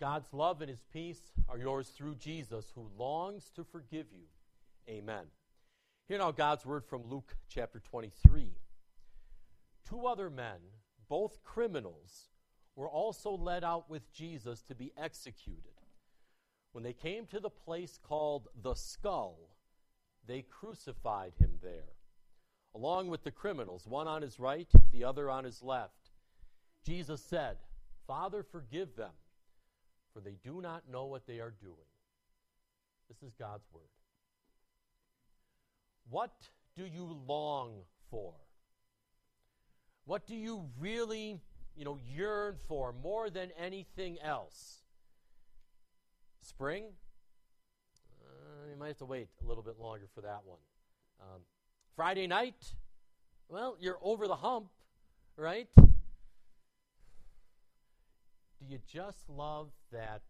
God's love and his peace are yours through Jesus, who longs to forgive you. Amen. Hear now God's word from Luke chapter 23. Two other men, both criminals, were also led out with Jesus to be executed. When they came to the place called the skull, they crucified him there, along with the criminals, one on his right, the other on his left. Jesus said, Father, forgive them, for they do not know what they are doing. This is God's word. What do you long for? What do you really, you know, yearn for more than anything else? Spring? Uh, you might have to wait a little bit longer for that one. Um, Friday night? Well, you're over the hump, right? Do you just love that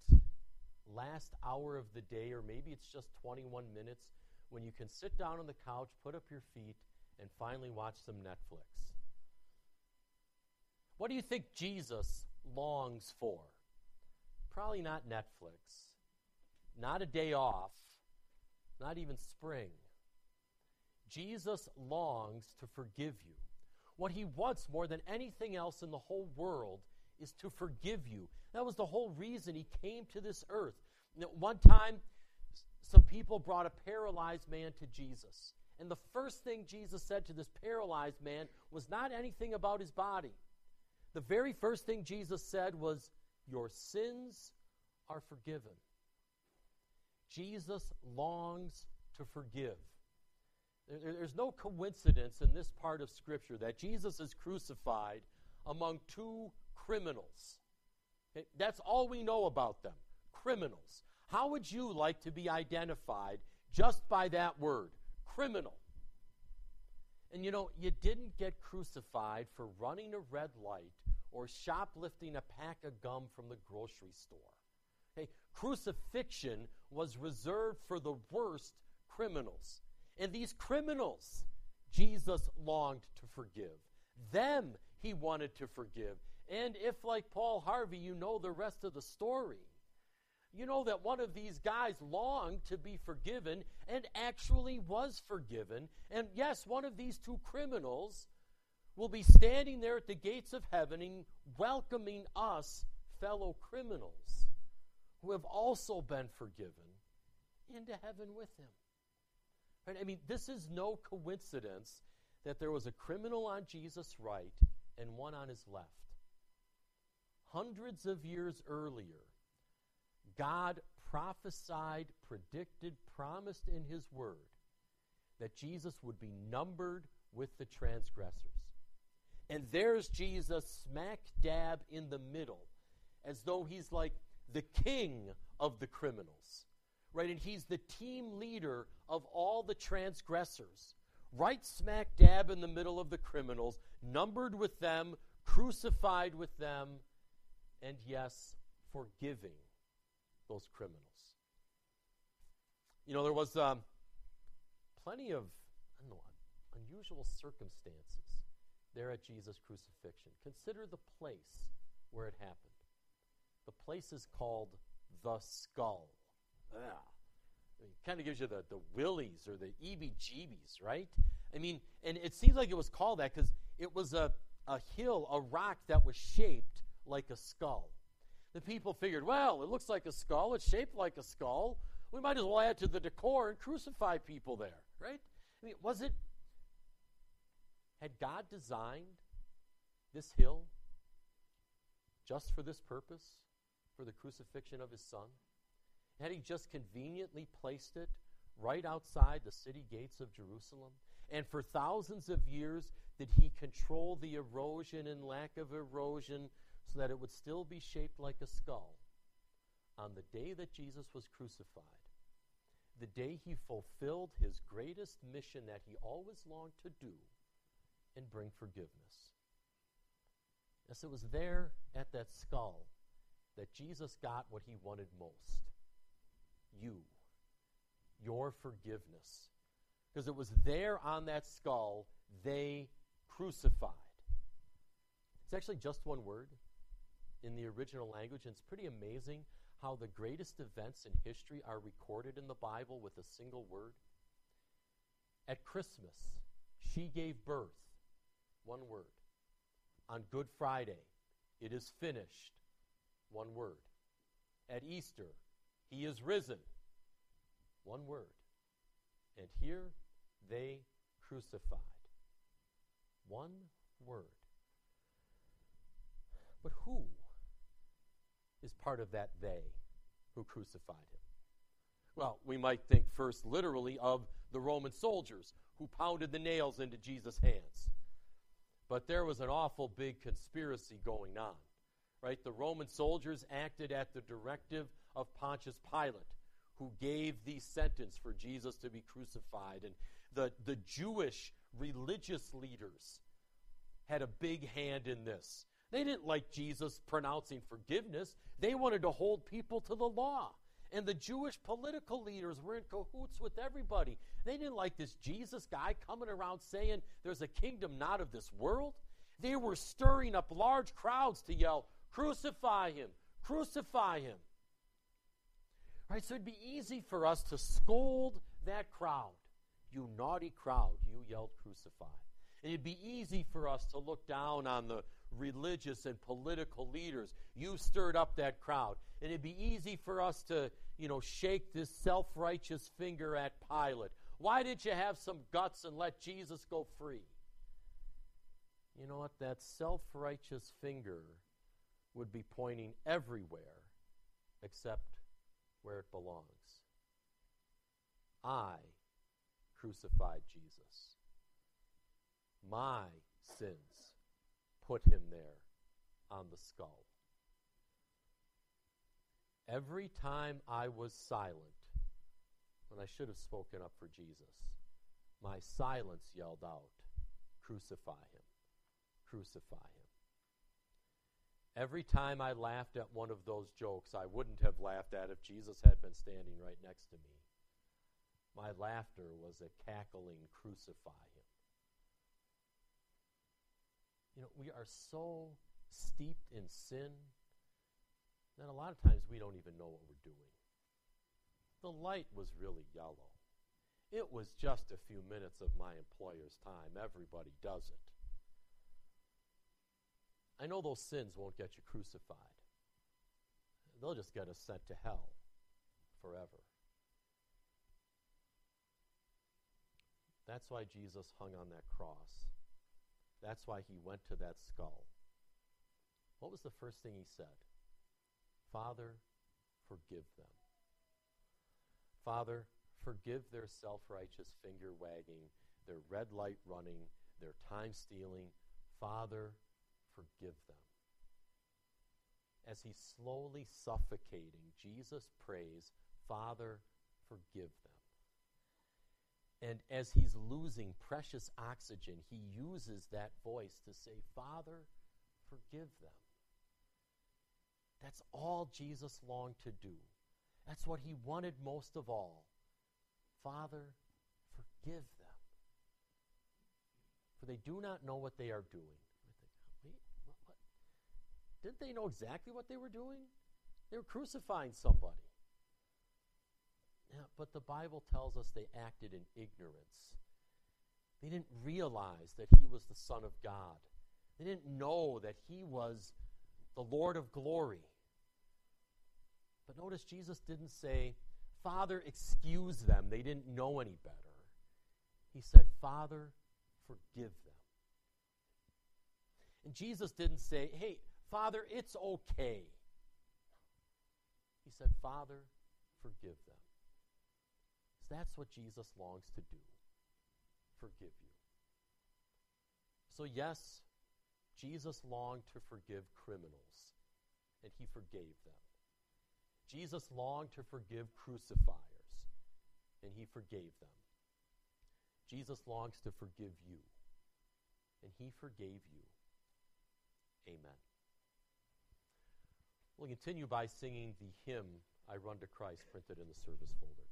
last hour of the day, or maybe it's just 21 minutes, when you can sit down on the couch, put up your feet, and finally watch some Netflix? What do you think Jesus longs for? Probably not Netflix, not a day off, not even spring. Jesus longs to forgive you. What he wants more than anything else in the whole world is to forgive you. That was the whole reason he came to this earth. Know, one time, some people brought a paralyzed man to Jesus. And the first thing Jesus said to this paralyzed man was not anything about his body. The very first thing Jesus said was, Your sins are forgiven. Jesus longs to forgive. There's no coincidence in this part of Scripture that Jesus is crucified among two criminals. Eh, that's all we know about them criminals. How would you like to be identified just by that word, criminal? And you know, you didn't get crucified for running a red light or shoplifting a pack of gum from the grocery store. Okay? Crucifixion was reserved for the worst criminals. And these criminals, Jesus longed to forgive. Them he wanted to forgive. And if, like Paul Harvey, you know the rest of the story, you know that one of these guys longed to be forgiven and actually was forgiven. And yes, one of these two criminals will be standing there at the gates of heaven welcoming us, fellow criminals, who have also been forgiven, into heaven with him. Right? I mean, this is no coincidence that there was a criminal on Jesus' right and one on his left. Hundreds of years earlier, God prophesied, predicted, promised in His Word that Jesus would be numbered with the transgressors. And there's Jesus smack dab in the middle, as though he's like the king of the criminals, right? And he's the team leader of all the transgressors, right smack dab in the middle of the criminals, numbered with them, crucified with them, and yes, forgiving those criminals. You know, there was um, plenty of I don't know, unusual circumstances there at Jesus' crucifixion. Consider the place where it happened. The place is called the skull. Yeah. I mean, kind of gives you the, the willies or the EB jeebies, right? I mean, and it seems like it was called that because it was a, a hill, a rock that was shaped like a skull. The people figured, well, it looks like a skull, it's shaped like a skull. We might as well add to the decor and crucify people there, right? I mean, was it had God designed this hill just for this purpose, for the crucifixion of his son? Had he just conveniently placed it right outside the city gates of Jerusalem? And for thousands of years, did he control the erosion and lack of erosion so that it would still be shaped like a skull? On the day that Jesus was crucified, the day he fulfilled his greatest mission that he always longed to do and bring forgiveness. Yes, it was there at that skull that Jesus got what he wanted most you, your forgiveness. Because it was there on that skull they crucified. It's actually just one word in the original language, and it's pretty amazing how the greatest events in history are recorded in the Bible with a single word? At Christmas, she gave birth. One word. On Good Friday, it is finished. One word. At Easter, he is risen. One word. And here they crucified. One word. But who is part of that they who crucified him? Well, we might think first literally of the Roman soldiers who pounded the nails into Jesus' hands. But there was an awful big conspiracy going on, right? The Roman soldiers acted at the directive of Pontius Pilate, who gave the sentence for Jesus to be crucified. And the, the Jewish religious leaders had a big hand in this. They didn't like Jesus pronouncing forgiveness, they wanted to hold people to the law. And the Jewish political leaders were in cahoots with everybody. They didn't like this Jesus guy coming around saying there's a kingdom not of this world. They were stirring up large crowds to yell, Crucify him! Crucify him! Right, so it'd be easy for us to scold that crowd. You naughty crowd, you yelled crucify. And it'd be easy for us to look down on the religious and political leaders. You stirred up that crowd. And it'd be easy for us to, you know, shake this self righteous finger at Pilate. Why didn't you have some guts and let Jesus go free? You know what? That self righteous finger would be pointing everywhere except where it belongs. I crucified Jesus. My sins put him there on the skull. Every time I was silent, when I should have spoken up for Jesus, my silence yelled out, Crucify him! Crucify him! Every time I laughed at one of those jokes I wouldn't have laughed at if Jesus had been standing right next to me, my laughter was a cackling, Crucify him! You know, we are so steeped in sin that a lot of times we don't even know what we're doing. The light was really yellow. It was just a few minutes of my employer's time. Everybody does it. I know those sins won't get you crucified. They'll just get us sent to hell forever. That's why Jesus hung on that cross. That's why he went to that skull. What was the first thing he said? Father, forgive them. Father, forgive their self righteous finger wagging, their red light running, their time stealing. Father, forgive them. As he's slowly suffocating, Jesus prays, Father, forgive them. And as he's losing precious oxygen, he uses that voice to say, Father, forgive them. That's all Jesus longed to do. That's what he wanted most of all. Father, forgive them. For they do not know what they are doing. Wait, what, what? Didn't they know exactly what they were doing? They were crucifying somebody. Yeah, but the Bible tells us they acted in ignorance. They didn't realize that he was the Son of God. They didn't know that he was the Lord of glory. But notice Jesus didn't say, Father, excuse them. They didn't know any better. He said, Father, forgive them. And Jesus didn't say, Hey, Father, it's okay. He said, Father, forgive them. That's what Jesus longs to do forgive you. So, yes, Jesus longed to forgive criminals, and he forgave them. Jesus longed to forgive crucifiers, and he forgave them. Jesus longs to forgive you, and he forgave you. Amen. We'll continue by singing the hymn, I Run to Christ, printed in the service folder.